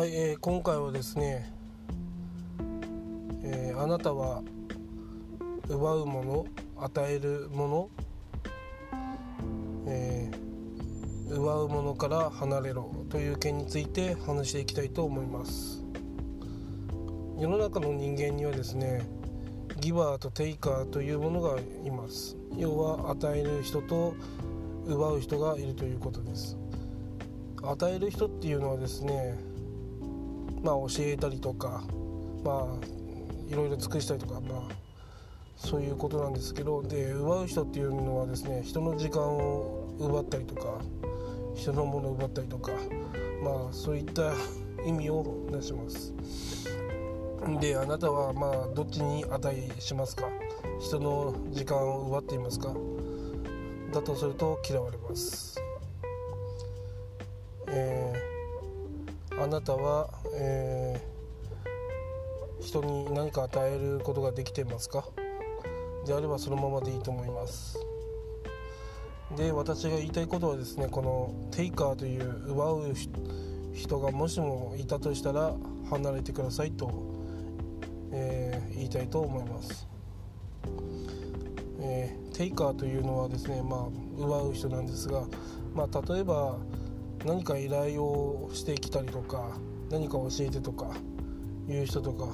はい、えー今回はですね、えーあなたは奪うもの与えるもの、えー奪うものから離れろという件について話していきたいと思います。世の中の人間にはですねギバーとテイカーというものがいます。要は与える人と奪う人がいるということです。与える人っていうのはですねまあ教えたりとかまあいろいろ尽くしたりとかまあそういうことなんですけどで奪う人っていうのはですね人の時間を奪ったりとか人のものを奪ったりとかまあそういった意味をなします。であなたはまあどっちに値しますか？人の時間を奪っていますか？だとすると嫌われます。あなたは、えー人に何か与えることができていますか？であればそのままでいいと思います。で私が言いたいことはですねこのテイカーという奪う人がもしもいたとしたら離れてくださいと、えー言いたいと思います、えーテイカーというのはですねまあ奪う人なんですが、まあ、例えば何か依頼をしてきたりとか何か教えてとかいう人とか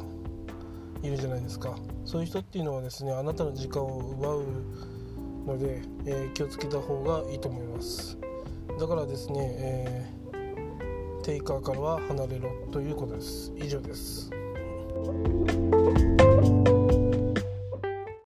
いるじゃないですか。そういう人っていうのはですねあなたの時間を奪うので、えー気をつけた方がいいと思います。だからですね、えーテイカーからは離れろということです。以上です。